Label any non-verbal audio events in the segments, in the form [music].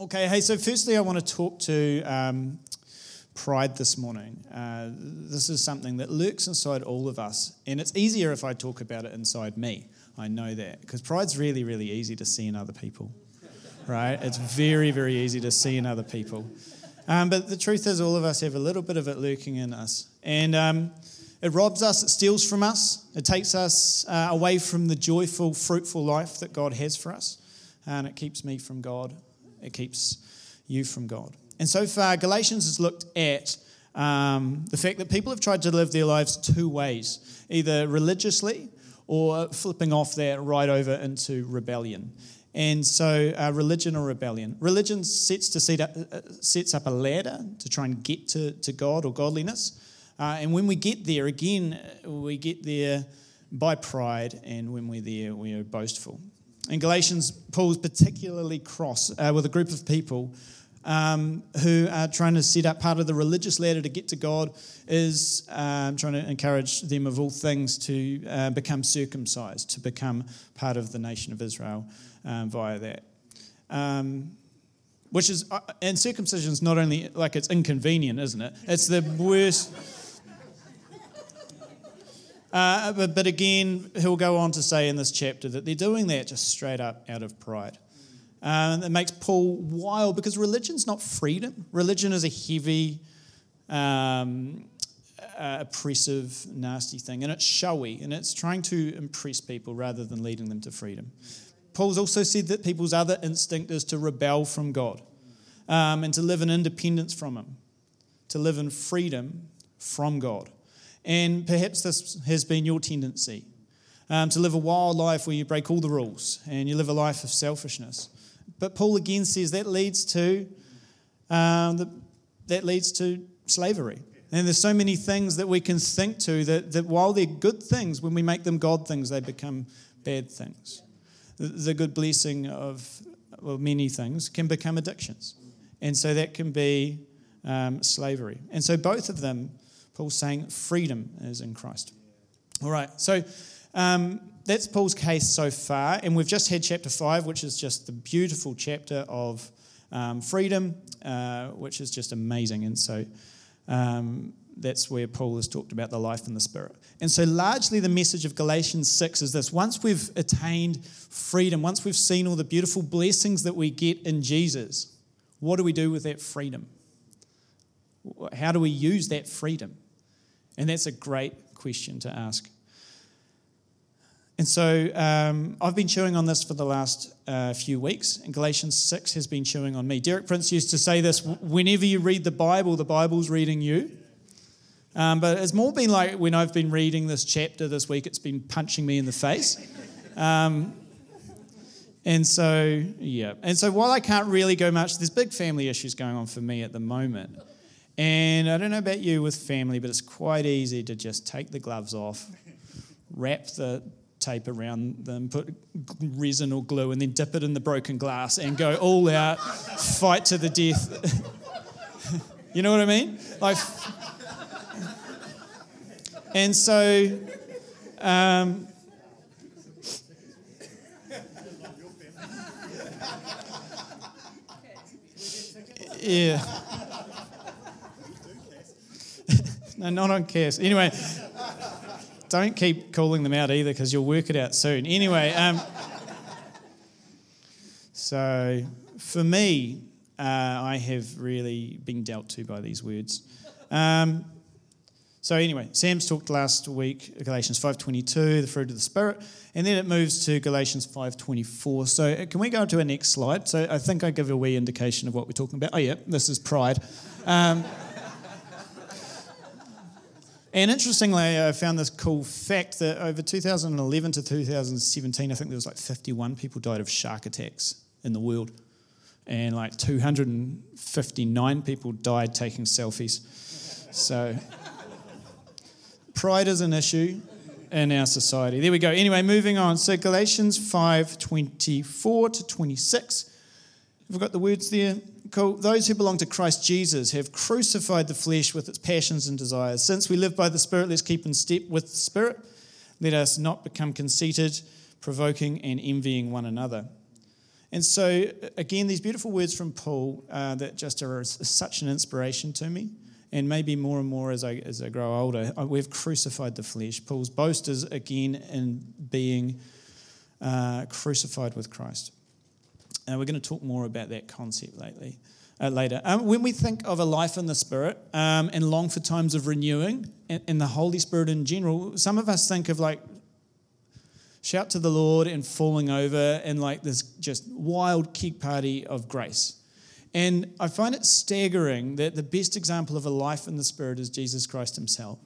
Okay, hey, so firstly, I want to talk to um, pride this morning. Uh, this is something that lurks inside all of us, and it's easier if I talk about it inside me. I know that, because pride's really, really easy to see in other people, right? It's very, very easy to see in other people. Um, but the truth is, all of us have a little bit of it lurking in us. And um, it robs us, it steals from us, it takes us uh, away from the joyful, fruitful life that God has for us, and it keeps me from God it keeps you from God. And so far, Galatians has looked at um, the fact that people have tried to live their lives two ways either religiously or flipping off that right over into rebellion. And so, uh, religion or rebellion. Religion sets, to set up, uh, sets up a ladder to try and get to, to God or godliness. Uh, and when we get there, again, we get there by pride, and when we're there, we are boastful. In Galatians, Paul's particularly cross uh, with a group of people um, who are trying to set up part of the religious ladder to get to God, is um, trying to encourage them, of all things, to uh, become circumcised, to become part of the nation of Israel um, via that. Um, which is, uh, and circumcision is not only like it's inconvenient, isn't it? It's the worst uh, but, but again, he'll go on to say in this chapter that they're doing that just straight up out of pride. Um, it makes Paul wild because religion's not freedom. Religion is a heavy, um, uh, oppressive, nasty thing, and it's showy, and it's trying to impress people rather than leading them to freedom. Paul's also said that people's other instinct is to rebel from God um, and to live in independence from Him, to live in freedom from God. And perhaps this has been your tendency um, to live a wild life where you break all the rules and you live a life of selfishness. But Paul again says that leads to um, the, that leads to slavery. And there's so many things that we can think to that, that while they're good things, when we make them God things, they become bad things. The, the good blessing of well, many things can become addictions. And so that can be um, slavery. And so both of them Paul's saying freedom is in Christ. All right, so um, that's Paul's case so far, and we've just had chapter 5, which is just the beautiful chapter of um, freedom, uh, which is just amazing. And so um, that's where Paul has talked about the life in the Spirit. And so, largely, the message of Galatians 6 is this once we've attained freedom, once we've seen all the beautiful blessings that we get in Jesus, what do we do with that freedom? How do we use that freedom? And that's a great question to ask. And so um, I've been chewing on this for the last uh, few weeks, and Galatians 6 has been chewing on me. Derek Prince used to say this whenever you read the Bible, the Bible's reading you. Um, but it's more been like when I've been reading this chapter this week, it's been punching me in the face. Um, and so, yeah. And so while I can't really go much, there's big family issues going on for me at the moment. And I don't know about you with family, but it's quite easy to just take the gloves off, wrap the tape around them, put resin or glue, and then dip it in the broken glass and go all out, fight to the death. [laughs] you know what I mean? Like, and so, um, yeah. No, not on Cass. Anyway, don't keep calling them out either because you'll work it out soon. Anyway, um, so for me, uh, I have really been dealt to by these words. Um, so anyway, Sam's talked last week Galatians 5:22, the fruit of the spirit, and then it moves to Galatians 5:24. So uh, can we go to a next slide? So I think I give a wee indication of what we're talking about. Oh yeah, this is pride. Um, and interestingly, I found this cool fact that over 2011 to 2017, I think there was like 51 people died of shark attacks in the world. And like 259 people died taking selfies. So pride is an issue in our society. There we go. Anyway, moving on. So Galatians 5 24 to 26. We've got the words there. Cool. Those who belong to Christ Jesus have crucified the flesh with its passions and desires. Since we live by the Spirit, let's keep in step with the Spirit. Let us not become conceited, provoking, and envying one another. And so, again, these beautiful words from Paul uh, that just are such an inspiration to me. And maybe more and more as I, as I grow older, we've crucified the flesh. Paul's boast is again in being uh, crucified with Christ. And we're going to talk more about that concept lately. Uh, later. Um, when we think of a life in the Spirit um, and long for times of renewing and, and, the Holy Spirit in general, some of us think of like shout to the Lord and falling over and like this just wild kick party of grace. And I find it staggering that the best example of a life in the Spirit is Jesus Christ Himself.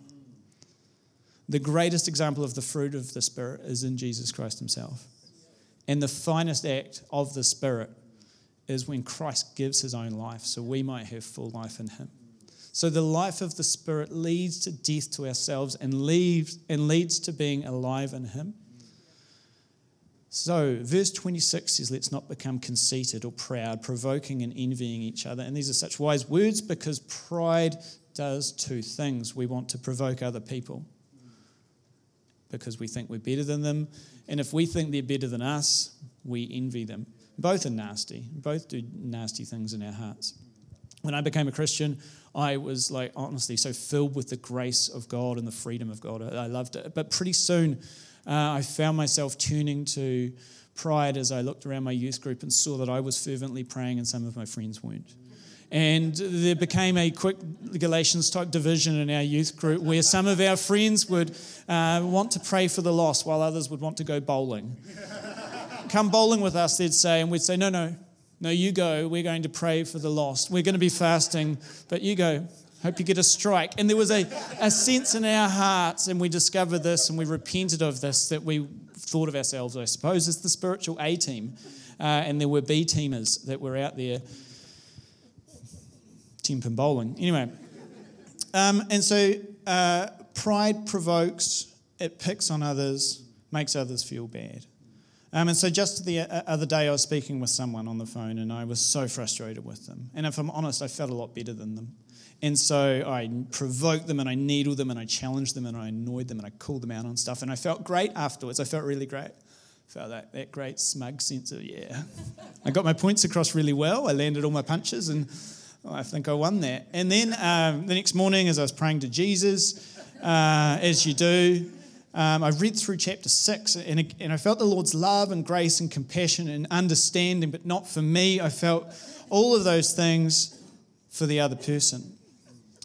The greatest example of the fruit of the Spirit is in Jesus Christ Himself. And the finest act of the Spirit is when Christ gives His own life so we might have full life in Him. So the life of the Spirit leads to death to ourselves and leaves and leads to being alive in Him. So, verse 26 says, Let's not become conceited or proud, provoking and envying each other. And these are such wise words because pride does two things. We want to provoke other people because we think we're better than them. And if we think they're better than us, we envy them. Both are nasty. Both do nasty things in our hearts. When I became a Christian, I was like, honestly, so filled with the grace of God and the freedom of God. I loved it. But pretty soon, uh, I found myself tuning to pride as I looked around my youth group and saw that I was fervently praying and some of my friends weren't. And there became a quick Galatians type division in our youth group where some of our friends would uh, want to pray for the lost while others would want to go bowling. Come bowling with us, they'd say, and we'd say, No, no, no, you go. We're going to pray for the lost. We're going to be fasting, but you go. Hope you get a strike. And there was a, a sense in our hearts, and we discovered this and we repented of this that we thought of ourselves, I suppose, as the spiritual A team. Uh, and there were B teamers that were out there, team and bowling. Anyway, um, and so uh, pride provokes, it picks on others, makes others feel bad. Um, and so just the uh, other day, I was speaking with someone on the phone, and I was so frustrated with them. And if I'm honest, I felt a lot better than them. And so I provoked them and I needled them and I challenged them and I annoyed them and I called them out on stuff. And I felt great afterwards. I felt really great. Felt that, that great smug sense of, yeah. I got my points across really well. I landed all my punches and I think I won that. And then um, the next morning, as I was praying to Jesus, uh, as you do, um, I read through chapter six and, and I felt the Lord's love and grace and compassion and understanding, but not for me. I felt all of those things for the other person.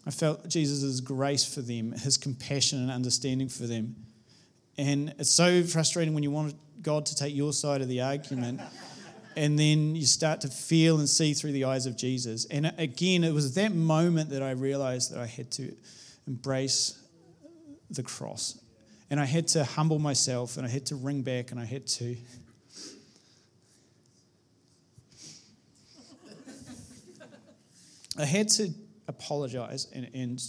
I felt Jesus' grace for them, his compassion and understanding for them. And it's so frustrating when you want God to take your side of the argument. And then you start to feel and see through the eyes of Jesus. And again, it was that moment that I realized that I had to embrace the cross. And I had to humble myself and I had to ring back and I had to. I had to apologize and, and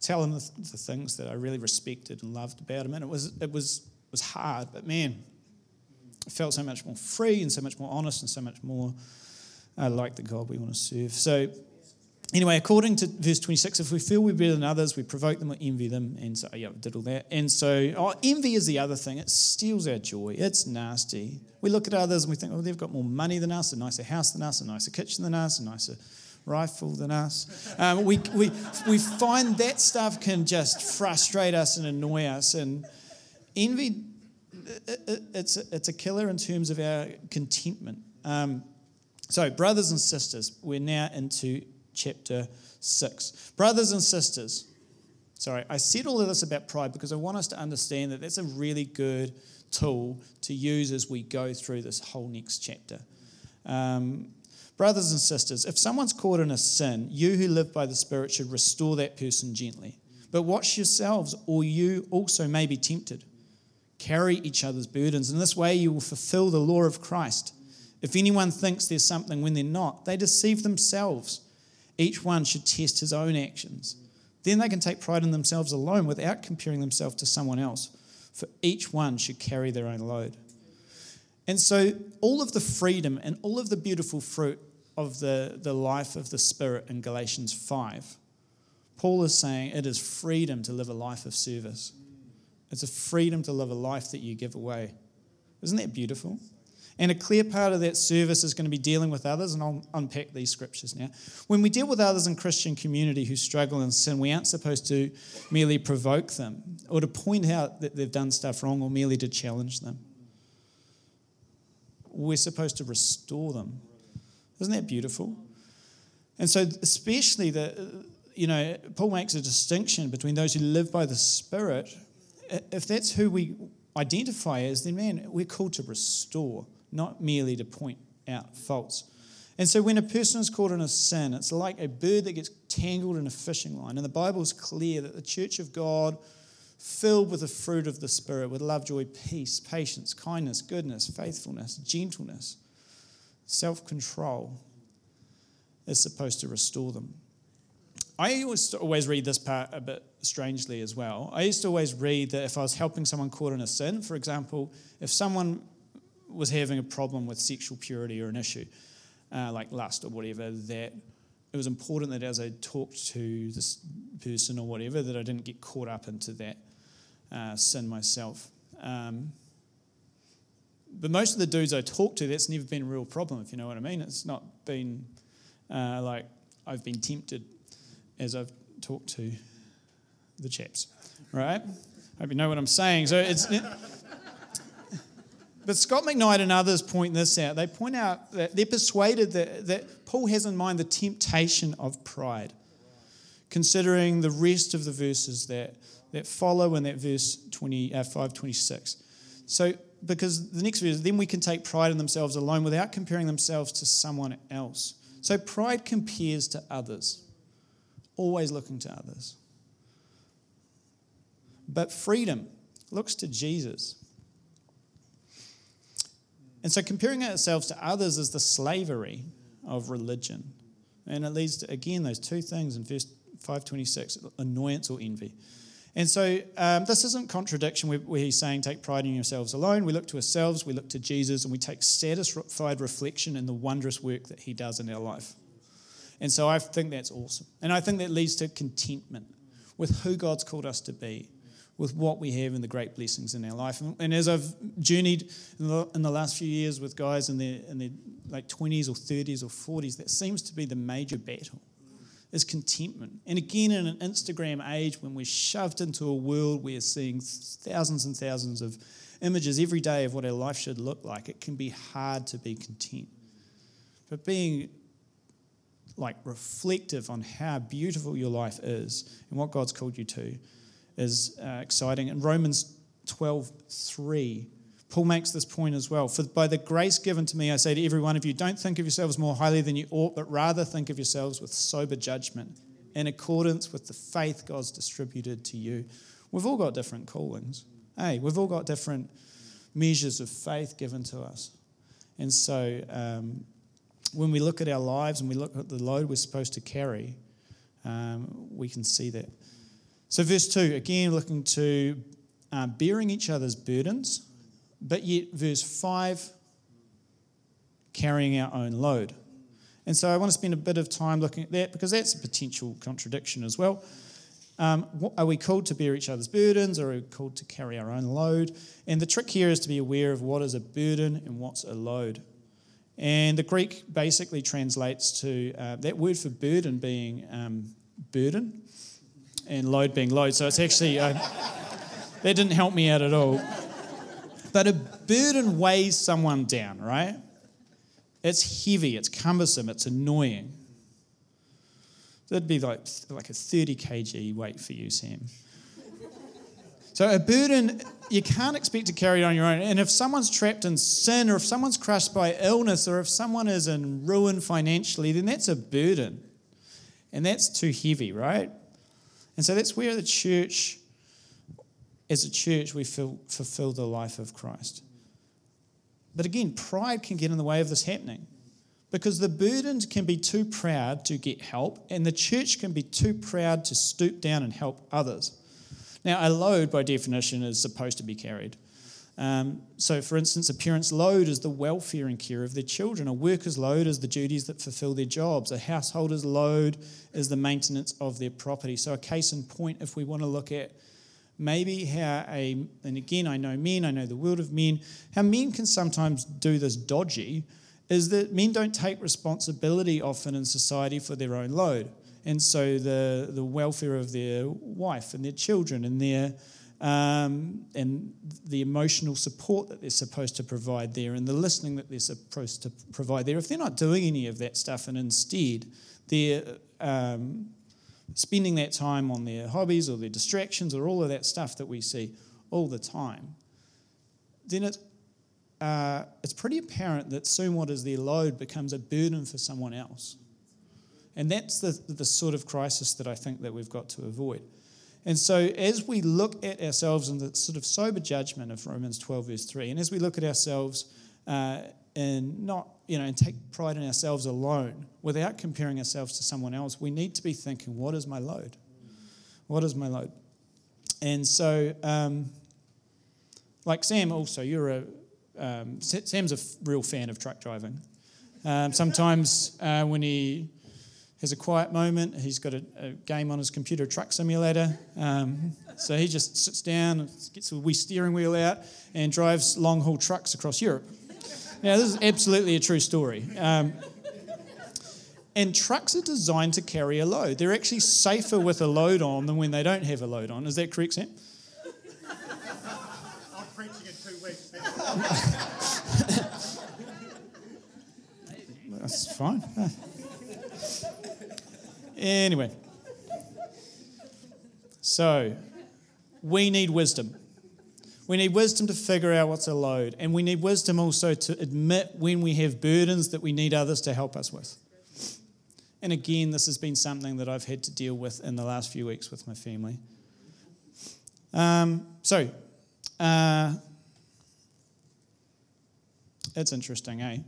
tell him the, the, things that I really respected and loved about him. And it was, it was, was hard, but man, I felt so much more free and so much more honest and so much more uh, like the God we want to serve. So, anyway, according to verse 26, if we feel we're better than others, we provoke them or envy them. And so, yeah, we did all that. And so, oh, envy is the other thing. It steals our joy. It's nasty. We look at others and we think, oh, they've got more money than us, a nicer house than us, a nicer kitchen than us, a nicer rifle than us. Um, we, we, we find that stuff can just frustrate us and annoy us. And envy, it, it, it's, it's a killer in terms of our contentment. Um, so, brothers and sisters, we're now into chapter 6. Brothers and sisters, sorry, I said all of this about pride because I want us to understand that that's a really good tool to use as we go through this whole next chapter. Um, Brothers and sisters, if someone's caught in a sin, you who live by the Spirit should restore that person gently. But watch yourselves, or you also may be tempted. Carry each other's burdens. In this way, you will fulfill the law of Christ. If anyone thinks there's something when they're not, they deceive themselves. Each one should test his own actions. Then they can take pride in themselves alone without comparing themselves to someone else, for each one should carry their own load. And so, all of the freedom and all of the beautiful fruit of the, the life of the Spirit in Galatians 5, Paul is saying it is freedom to live a life of service. It's a freedom to live a life that you give away. Isn't that beautiful? And a clear part of that service is going to be dealing with others, and I'll unpack these scriptures now. When we deal with others in Christian community who struggle in sin, we aren't supposed to merely provoke them or to point out that they've done stuff wrong or merely to challenge them. We're supposed to restore them. Isn't that beautiful? And so, especially the, you know, Paul makes a distinction between those who live by the Spirit. If that's who we identify as, then man, we're called to restore not merely to point out faults. And so when a person is caught in a sin, it's like a bird that gets tangled in a fishing line. And the Bible is clear that the church of God, filled with the fruit of the Spirit, with love, joy, peace, patience, kindness, goodness, faithfulness, gentleness, self control, is supposed to restore them. I used to always read this part a bit strangely as well. I used to always read that if I was helping someone caught in a sin, for example, if someone was having a problem with sexual purity or an issue, uh, like lust or whatever, that it was important that as I talked to this person or whatever, that I didn't get caught up into that uh, sin myself. Um, but most of the dudes I talk to, that's never been a real problem, if you know what I mean. It's not been uh, like I've been tempted as I've talked to the chaps, right? I Hope you know what I'm saying. So it's. It, but Scot McKnight and others point this out. They point out that they're persuaded that, that Paul has in mind the temptation of pride, considering the rest of the verses that, that follow in that verse 20, uh, 526. So, because the next verse, then we can take pride in themselves alone without comparing themselves to someone else. So, pride compares to others, always looking to others. But freedom looks to Jesus. And so comparing ourselves to others is the slavery of religion. And it leads to, again, those two things in verse 526 annoyance or envy. And so um, this isn't contradiction where, where, he's saying, take pride in yourselves alone. We look to ourselves, we look to Jesus, and we take satisfied reflection in the wondrous work that he does in our life. And so I think that's awesome. And I think that leads to contentment with who God's called us to be with what we have and the great blessings in our life. And as I've journeyed in the, in the last few years with guys in their, in their like 20s or 30s or 40s, that seems to be the major battle is contentment. And again, in an Instagram age when we're shoved into a world where we're seeing thousands and thousands of images every day of what our life should look like, it can be hard to be content. But being like reflective on how beautiful your life is and what God's called you to is uh, exciting. In Romans 12 3, Paul makes this point as well. For by the grace given to me, I say to every one of you, don't think of yourselves more highly than you ought, but rather think of yourselves with sober judgment in accordance with the faith God's distributed to you. We've all got different callings. Hey, we've all got different measures of faith given to us. And so um, when we look at our lives and we look at the load we're supposed to carry, um, we can see that. So, verse 2, again, looking to uh, bearing each other's burdens, but yet, verse 5, carrying our own load. And so, I want to spend a bit of time looking at that because that's a potential contradiction as well. Um, are we called to bear each other's burdens or are we called to carry our own load? And the trick here is to be aware of what is a burden and what's a load. And the Greek basically translates to uh, that word for burden being um, burden and load being load. So it's actually, uh, that didn't help me out at all. But a burden weighs someone down, right? It's heavy, it's cumbersome, it's annoying. That'd be like, like a 30 kg weight for you, Sam. So a burden you can't expect to carry it on your own. And if someone's trapped in sin, or if someone's crushed by illness, or if someone is in ruin financially, then that's a burden. And that's too heavy, right? And so that's where the church, as a church, we feel, fulfill the life of Christ. But again, pride can get in the way of this happening because the burdened can be too proud to get help, and the church can be too proud to stoop down and help others. Now, a load, by definition, is supposed to be carried. Um, so, for instance, a parent's load is the welfare and care of their children. A worker's load is the duties that fulfill their jobs. A householder's load is the maintenance of their property. So, a case in point, if we want to look at maybe how a, and again, I know men, I know the world of men, how men can sometimes do this dodgy is that men don't take responsibility often in society for their own load. And so the, the welfare of their wife and their children and their um, and the emotional support that they're supposed to provide there and the listening that they're supposed to provide there, if they're not doing any of that stuff and instead they're um, spending that time on their hobbies or their distractions or all of that stuff that we see all the time, then it, uh, it's pretty apparent that soon what is their load becomes a burden for someone else. And that's the, the sort of crisis that I think that we've got to avoid. And so, as we look at ourselves in the sort of sober judgment of Romans 12, verse 3, and as we look at ourselves uh, and not, you know, and take pride in ourselves alone without comparing ourselves to someone else, we need to be thinking, what is my load? What is my load? And so, um, like Sam, also, you're a, um, Sam's a real fan of truck driving. Um, sometimes uh, when he has a quiet moment. He's got a, a game on his computer, Truck Simulator. Um, so he just sits down, gets a wee steering wheel out, and drives long haul trucks across Europe. Now, this is absolutely a true story. Um, and trucks are designed to carry a load. They're actually safer with a load on than when they don't have a load on. Is that correct, Sam? I'm preaching in two weeks. That's fine. Anyway, so we need wisdom. We need wisdom to figure out what's a load, and we need wisdom also to admit when we have burdens that we need others to help us with. And again, this has been something that I've had to deal with in the last few weeks with my family. Um, so, uh, it's interesting, eh?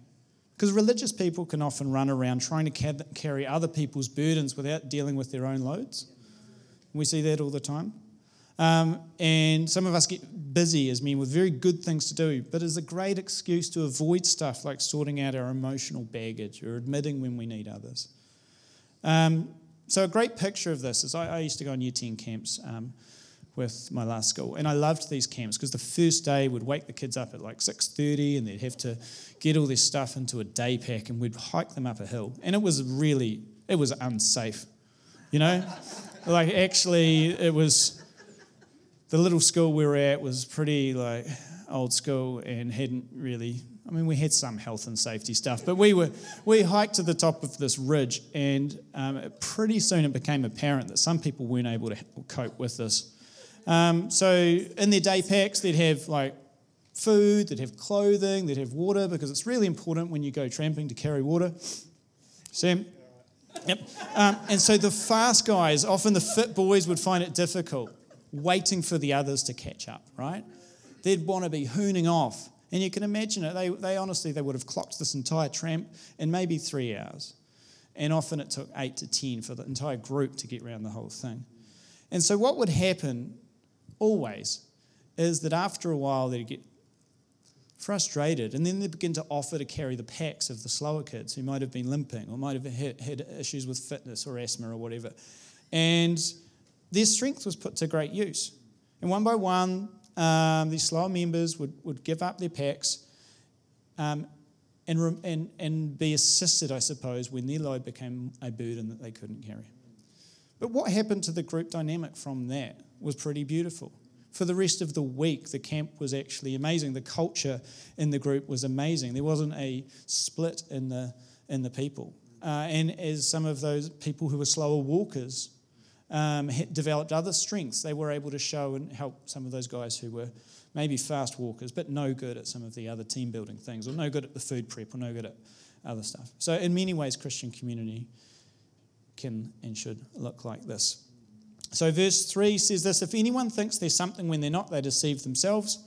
Because religious people can often run around trying to carry other people's burdens without dealing with their own loads. We see that all the time. Um, and some of us get busy as men with very good things to do, but it's a great excuse to avoid stuff like sorting out our emotional baggage or admitting when we need others. Um, so, a great picture of this is I, I, used to go on year 10 camps. Um, with my last school. And I loved these camps because the first day we'd wake the kids up at like 6.30 and they'd have to get all their stuff into a day pack and we'd hike them up a hill. And it was really, it was unsafe, you know? [laughs] like actually it was, the little school we were at was pretty like old school and hadn't really I mean, we had some health and safety stuff, but we were we hiked to the top of this ridge, and um, pretty soon it became apparent that some people weren't able to cope with this. Um, so in their day packs, they'd have like food, they'd have clothing, they'd have water because it's really important when you go tramping to carry water. Sam? Yep. Um, and so the fast guys, often the fit boys, would find it difficult waiting for the others to catch up, right? They'd want to be hooning off. And you can imagine it. They, they honestly, they would have clocked this entire tramp in maybe three hours. And often it took eight to 10 for the entire group to get around the whole thing. And so what would happen always, is that after a while they get frustrated and then they begin to offer to carry the packs of the slower kids who might have been limping or might have had, issues with fitness or asthma or whatever. And their strength was put to great use. And one by one, um, these slower members would, would give up their packs um, and, and, and be assisted, I suppose, when their load became a burden that they couldn't carry. But what happened to the group dynamic from that? Was pretty beautiful. For the rest of the week, the camp was actually amazing. The culture in the group was amazing. There wasn't a split in the, in the people. Uh, and as some of those people who were slower walkers um, developed other strengths, they were able to show and help some of those guys who were maybe fast walkers, but no good at some of the other team building things, or no good at the food prep, or no good at other stuff. So, in many ways, Christian community can and should look like this. So, verse 3 says this If anyone thinks there's something when they're not, they deceive themselves.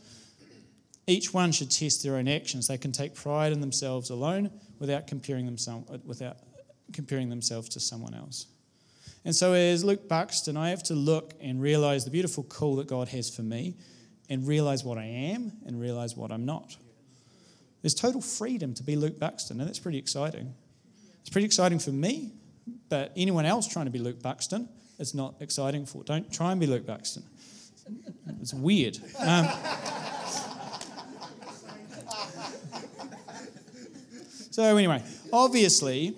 Each one should test their own actions. They can take pride in themselves alone without comparing, themselves, without comparing themselves to someone else. And so, as Luke Buxton, I have to look and realize the beautiful call that God has for me and realize what I am and realize what I'm not. There's total freedom to be Luke Buxton, and that's pretty exciting. It's pretty exciting for me, but anyone else trying to be Luke Buxton, it's not exciting for. Don't try and be Luke Buxton. It's weird. Um, so, anyway, obviously,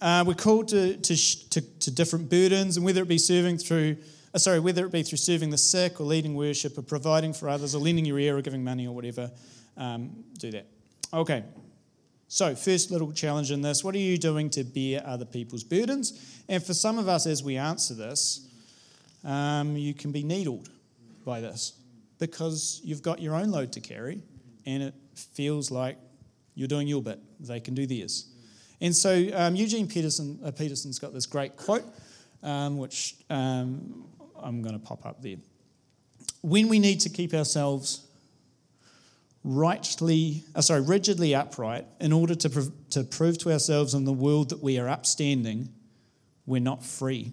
uh, we're called to, to, to, to, different burdens, and whether it be serving through, uh, sorry, whether it be through serving the sick or leading worship or providing for others or lending your ear or giving money or whatever, um, do that. Okay. So, first little challenge in this what are you doing to bear other people's burdens? And for some of us, as we answer this, um, you can be needled by this because you've got your own load to carry and it feels like you're doing your bit. They can do theirs. And so um, Eugene Peterson, uh, Peterson's got this great quote, um, which um, I'm going to pop up there. When we need to keep ourselves rightly, uh, sorry, rigidly upright in order to, prov- to prove to ourselves and the world that we are upstanding, we're not free.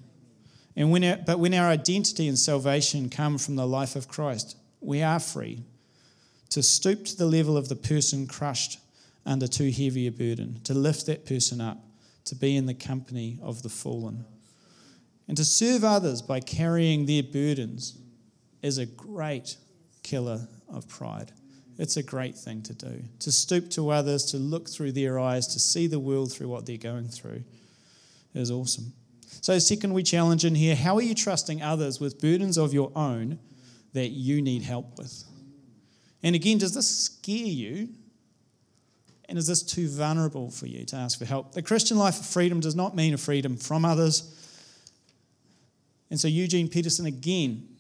And when our, but when our identity and salvation come from the life of Christ, we are free to stoop to the level of the person crushed under too heavy a burden, to lift that person up, to be in the company of the fallen. And to serve others by carrying their burdens is a great killer of pride. It's a great thing to do. To stoop to others, to look through their eyes, to see the world through what they're going through is awesome. So, second, we challenge in here how are you trusting others with burdens of your own that you need help with? And again, does this scare you? And is this too vulnerable for you to ask for help? The Christian life of freedom does not mean a freedom from others. And so, Eugene Peterson again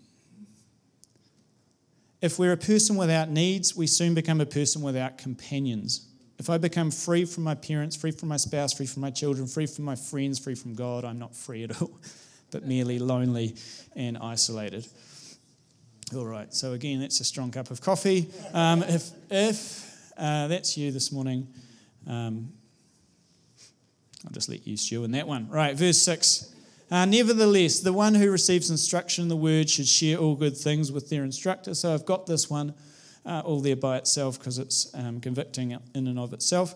if we're a person without needs, we soon become a person without companions. If I become free from my parents, free from my spouse, free from my children, free from my friends, free from God, I'm not free at all, [laughs] but merely lonely and isolated. All right, so again, that's a strong cup of coffee. Um, if if uh, that's you this morning, um, I'll just let you stew in that one. Right, verse 6. Uh, Nevertheless, the one who receives instruction in the word should share all good things with their instructor. So I've got this one uh, all there by itself because it's um, convicting in and of itself.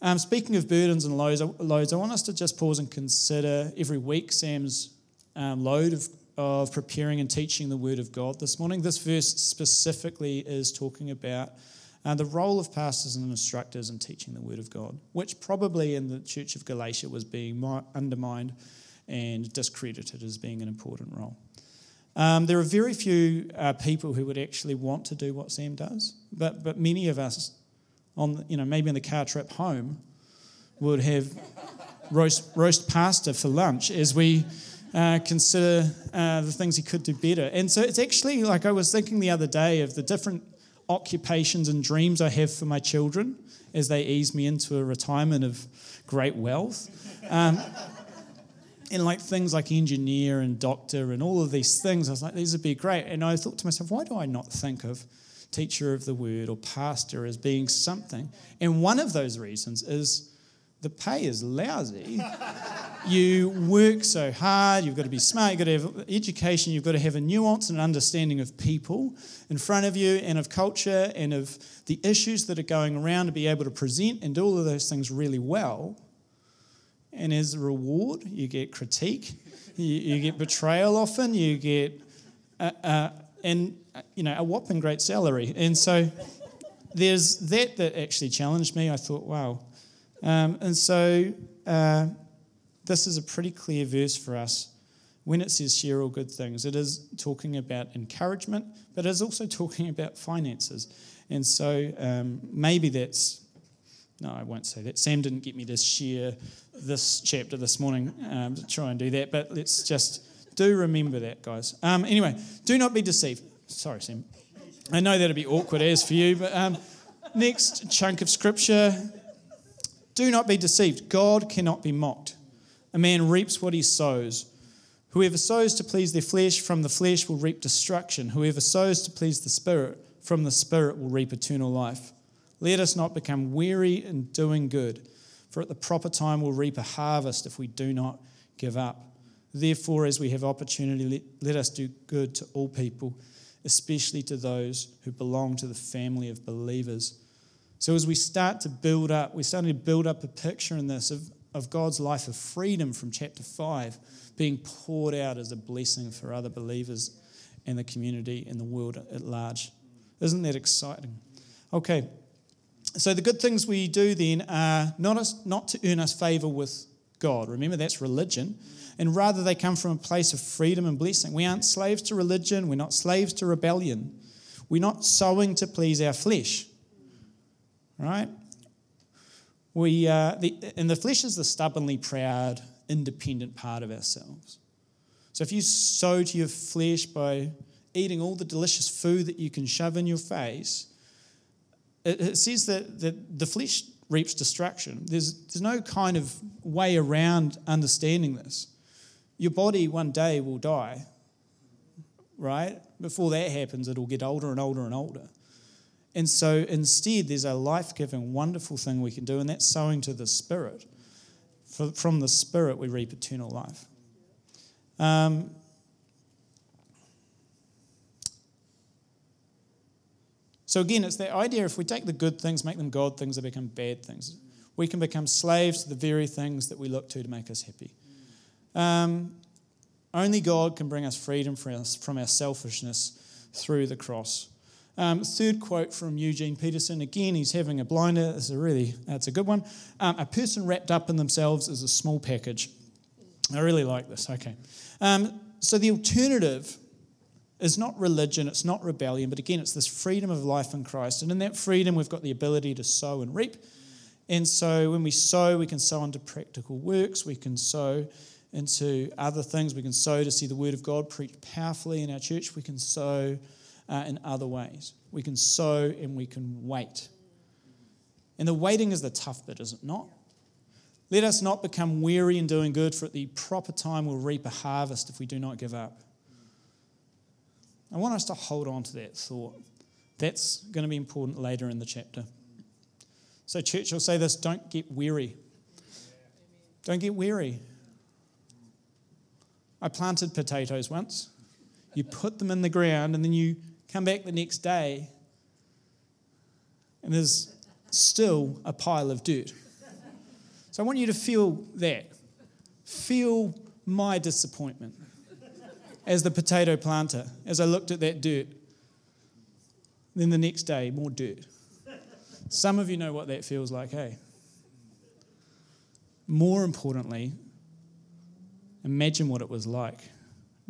Um, speaking of burdens and loads, loads, I want us to just pause and consider every week Sam's um, load of, of preparing and teaching the Word of God this morning. This verse specifically is talking about uh, the role of pastors and instructors in teaching the Word of God, which probably in the Church of Galatia was being undermined and discredited as being an important role. Um, there are very few uh, people who would actually want to do what Sam does, but, but many of us, on you know maybe on the car trip home, would have roast, roast pastor for lunch as we uh, consider uh, the things he could do better. And so it's actually like I was thinking the other day of the different occupations and dreams I have for my children as they ease me into a retirement of great wealth. Um, and like things like engineer and doctor and all of these things, I was like, these would be great. And I thought to myself, why do I not think of teacher of the word or pastor as being something? And one of those reasons is the pay is lousy. [laughs] you work so hard, you've got to be smart, you've got to have education, you've got to have a nuance and understanding of people in front of you and of culture and of the issues that are going around to be able to present and do all of those things really well. And as a reward, you get critique, you, you get betrayal often, you get, uh, uh, and you know, a whopping great salary. And so there's that that actually challenged me. I thought, wow. Um, and so uh, this is a pretty clear verse for us when it says share all good things. It is talking about encouragement, but it is also talking about finances. And so um, maybe that's no, I won't say that. Sam didn't get me to share this chapter this morning um, to try and do that, but let's just do remember that, guys. Um, anyway, do not be deceived. Sorry, Sam. I know that'd be awkward as for you, but um, next chunk of scripture do not be deceived. God cannot be mocked. A man reaps what he sows. Whoever sows to please their flesh from the flesh will reap destruction. Whoever sows to please the Spirit from the Spirit will reap eternal life. Let us not become weary in doing good, for at the proper time we'll reap a harvest if we do not give up. Therefore, as we have opportunity, let, let us do good to all people, especially to those who belong to the family of believers. So, as we start to build up, we're starting to build up a picture in this of, of God's life of freedom from chapter 5 being poured out as a blessing for other believers and the community and the world at large. Isn't that exciting? Okay, so the good things we do then are not, not to earn us favor with God. Remember, that's religion. And rather, they come from a place of freedom and blessing. We aren't slaves to religion, we're not slaves to rebellion. We're not sowing to please our flesh. Right? We, uh, the, and the flesh is the stubbornly proud, independent part of ourselves. So if you sow to your flesh by eating all the delicious food that you can shove in your face, it, it says that, that the flesh reaps destruction. There's, there's no kind of way around understanding this. Your body one day will die, right? Before that happens, it'll get older and older and older. And so instead, there's a life giving, wonderful thing we can do, and that's sowing to the Spirit. From the Spirit, we reap eternal life. Um, so again, it's the idea if we take the good things, make them God things, they become bad things. We can become slaves to the very things that we look to to make us happy. Um, only God can bring us freedom from our, from our selfishness through the cross. Um, third quote from Eugene Peterson. Again, he's having a blinder. It's a really, that's a good one. Um, a person wrapped up in themselves is a small package. I really like this. Okay. Um, so the alternative is not religion, it's not rebellion, but again, it's this freedom of life in Christ. And in that freedom, we've got the ability to sow and reap. And so when we sow, we can sow into practical works, we can sow into other things, we can sow to see the Word of God preached powerfully in our church, we can sow uh, in other ways. We can sow and we can wait. And the waiting is the tough bit, is it not? Let us not become weary in doing good, for at the proper time we'll reap a harvest if we do not give up. I want us to hold on to that thought. That's going to be important later in the chapter. So, church, will say this don't get weary. Don't get weary. I planted potatoes once. You put them in the ground and then you come back the next day and there's still a pile of dirt. So I want you to feel that. Feel my disappointment as the potato planter, as I looked at that dirt. Then the next day, more dirt. Some of you know what that feels like, hey? More importantly, imagine what it was like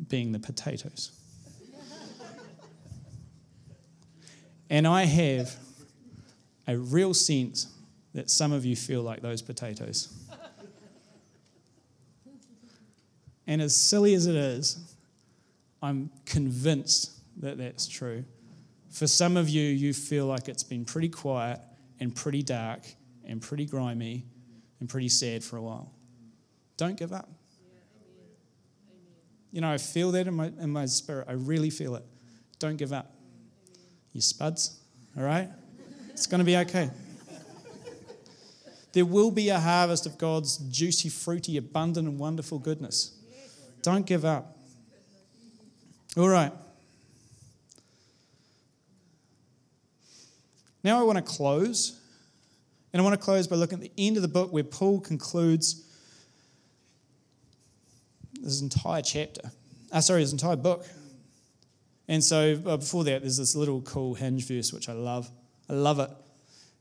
being the potatoes. And I have a real sense that some of you feel like those potatoes. and as silly as it is, I'm convinced that that's true. For some of you, you feel like it's been pretty quiet and pretty dark and pretty grimy and pretty sad for a while. Don't give up. You know, I feel that in my, in my spirit. I really feel it. Don't give up you spuds, all right? It's going to be okay. There will be a harvest of God's juicy, fruity, abundant, and wonderful goodness. Don't give up. All right. Now I want to close. And I want to close by looking at the end of the book where Paul concludes this entire chapter. Uh, sorry, this entire book. And so uh, before that, there's this little cool hinge verse, which I love. I love it.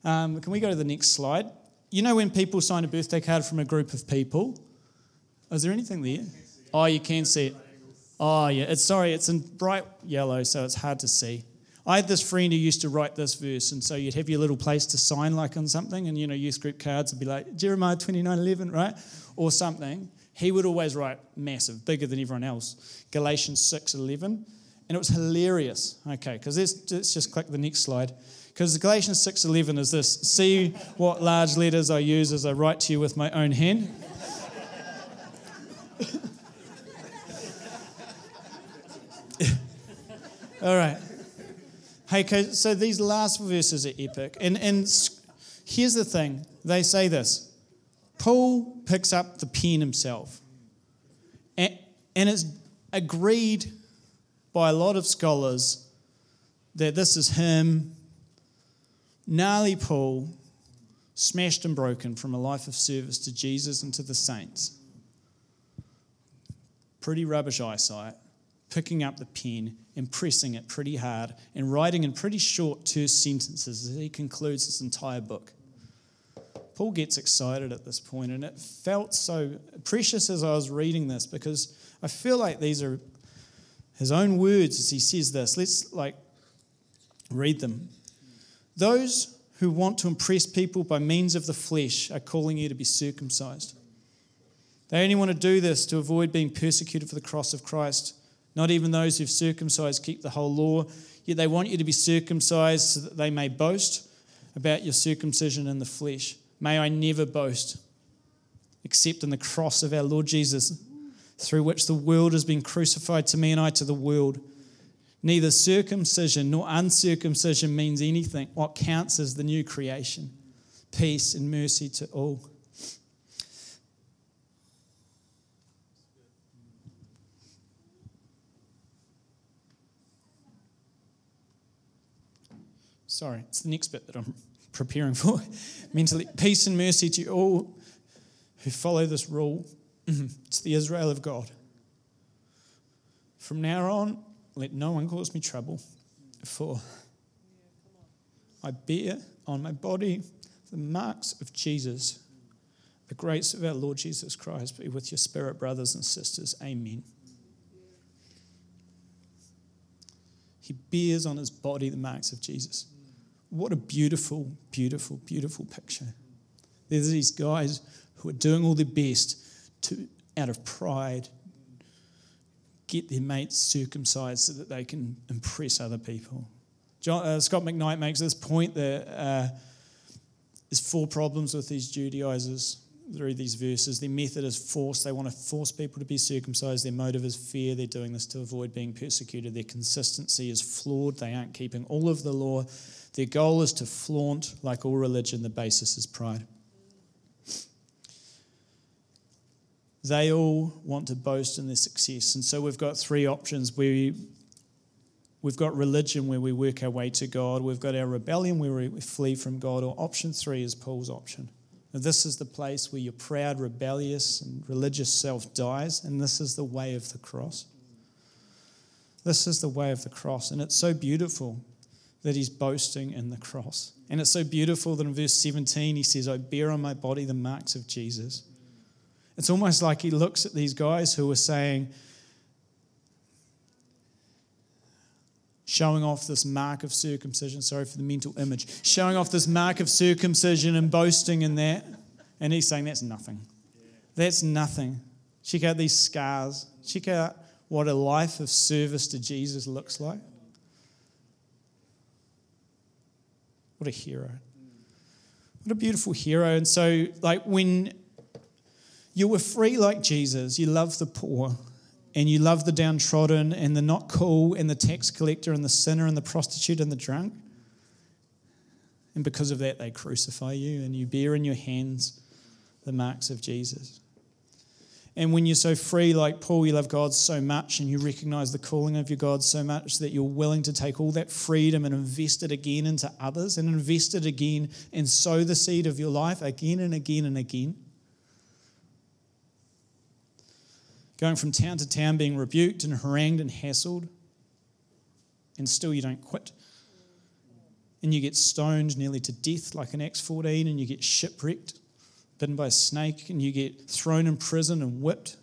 Um, can we go to the next slide? You know when people sign a birthday card from a group of people? Is there anything there? Oh, you can see it. Oh, yeah. It's sorry, it's in bright yellow, so it's hard to see. I had this friend who used to write this verse, and so you'd have your little place to sign like on something, and you know, youth group cards would be like Jeremiah 29 11, right? Or something. He would always write massive, bigger than everyone else. Galatians 6 11. And it was hilarious. Okay, because let's, let's just click the next slide. Because Galatians 6.11 is this. See what large letters I use as I write to you with my own hand. All right. Hey, so these last verses are epic. And, and here's the thing they say this Paul picks up the pen himself. And, and it's agreed by a lot of scholars that this is him, gnarly Paul, smashed and broken from a life of service to Jesus and to the saints. Pretty rubbish eyesight, picking up the pen and pressing it pretty hard and writing in pretty short terse sentences as he concludes this entire book. Paul gets excited at this point, and it felt so precious as I was reading this because I feel like these are his own words as he says this. Let's like read them. Those who want to impress people by means of the flesh are calling you to be circumcised. They only want to do this to avoid being persecuted for the cross of Christ. Not even those who've circumcised keep the whole law, yet they want you to be circumcised so that they may boast about your circumcision in the flesh. May I never boast except in the cross of our Lord Jesus, through which the world has been crucified to me and I to the world. Neither circumcision nor uncircumcision means anything. What counts is the new creation, peace and mercy to all. Sorry, it's the next bit that I'm [laughs] preparing for. [laughs] Mentally, peace and mercy to you all who follow this rule. Mm-hmm. it's the Israel of God. From now on, let no one cause me trouble, for I bear on my body the marks of Jesus. The grace of our Lord Jesus Christ be with your spirit, brothers and sisters. Amen. He bears on his body the marks of Jesus. What a beautiful, beautiful, beautiful picture. There's these guys who are doing all their best to, out of pride, get their mates circumcised so that they can impress other people. John, uh, Scot McKnight makes this point that uh, there's four problems with these Judaizers through these verses. Their method is force. They want to force people to be circumcised. Their motive is fear. They're doing this to avoid being persecuted. Their consistency is flawed. They aren't keeping all of the law. Their goal is to flaunt, like all religion, the basis is pride. They all want to boast in their success. And so we've got three options. We, we've got religion where we work our way to God, we've got our rebellion where we flee from God, or option three is Paul's option. This is the place where your proud, rebellious, and religious self dies, and this is the way of the cross. This is the way of the cross, and it's so beautiful that he's boasting in the cross. And it's so beautiful that in verse 17 he says, I bear on my body the marks of Jesus. It's almost like he looks at these guys who are saying, showing off this mark of circumcision. Sorry for the mental image. Showing off this mark of circumcision and boasting in that. And he's saying, that's nothing. That's nothing. Check out these scars. Check out what a life of service to Jesus looks like. What a hero. What a beautiful hero. And so, like, when you were free like Jesus, you love the poor and you love the downtrodden and the not cool and the tax collector and the sinner and the prostitute and the drunk. And because of that, they crucify you and you bear in your hands the marks of Jesus. And when you're so free, like Paul, you love God so much and you recognize the calling of your God so much that you're willing to take all that freedom and invest it again into others and invest it again and sow the seed of your life again and again and again. going from town to town being rebuked and harangued and hassled, and still you don't quit. And you get stoned nearly to death, like an Acts 14, and you get shipwrecked, bitten by a snake, and you get thrown in prison and whipped.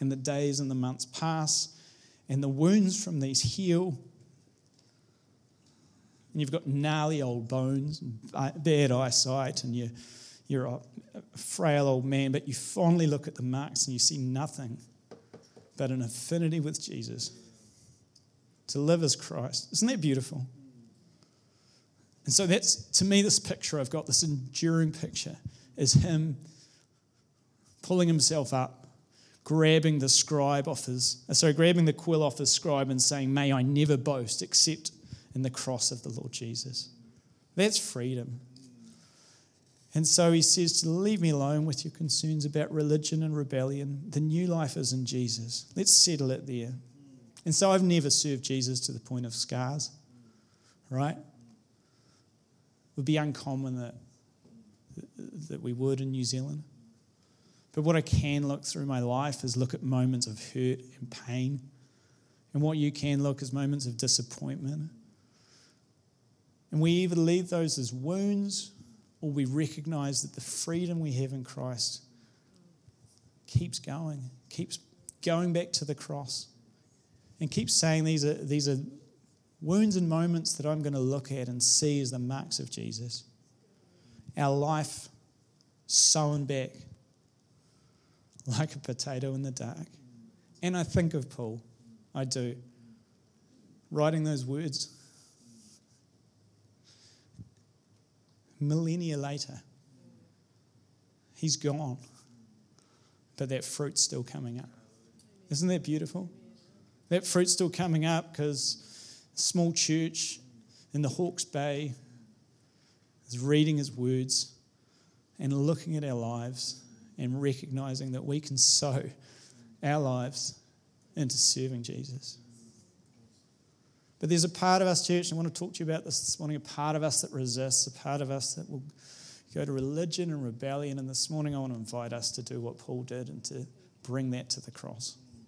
And the days and the months pass, and the wounds from these heal. And you've got gnarly old bones, and uh, bad eyesight, and you you're a frail old man, but you fondly look at the marks and you see nothing but an affinity with Jesus. To live as Christ. Isn't that beautiful? And so that's, to me, this picture I've got, this enduring picture, is him pulling himself up, grabbing the scribe off his, uh, sorry, grabbing the quill off his scribe and saying, May I never boast except in the cross of the Lord Jesus. That's freedom. And so he says leave me alone with your concerns about religion and rebellion. The new life is in Jesus. Let's settle it there. And so I've never served Jesus to the point of scars, right? It would be uncommon that, that we would in New Zealand. But what I can look through my life is look at moments of hurt and pain And what you can look as moments of disappointment. And we either leave those as wounds or we recognize that the freedom we have in Christ keeps going, keeps going back to the cross, and keeps saying these are, these are wounds and moments that I'm going to look at and see as the marks of Jesus. Our life sown back like a potato in the dark. And I think of Paul, I do, writing those words millennia later. He's gone, but that fruit's still coming up. Isn't that beautiful? That fruit's still coming up because small church in the Hawke's Bay is reading his words and looking at our lives and recognizing that we can sow our lives into serving Jesus. But there's a part of us, church, and I want to talk to you about this this morning a part of us that resists, a part of us that will go to religion and rebellion. And this morning, I want to invite us to do what Paul did and to bring that to the cross.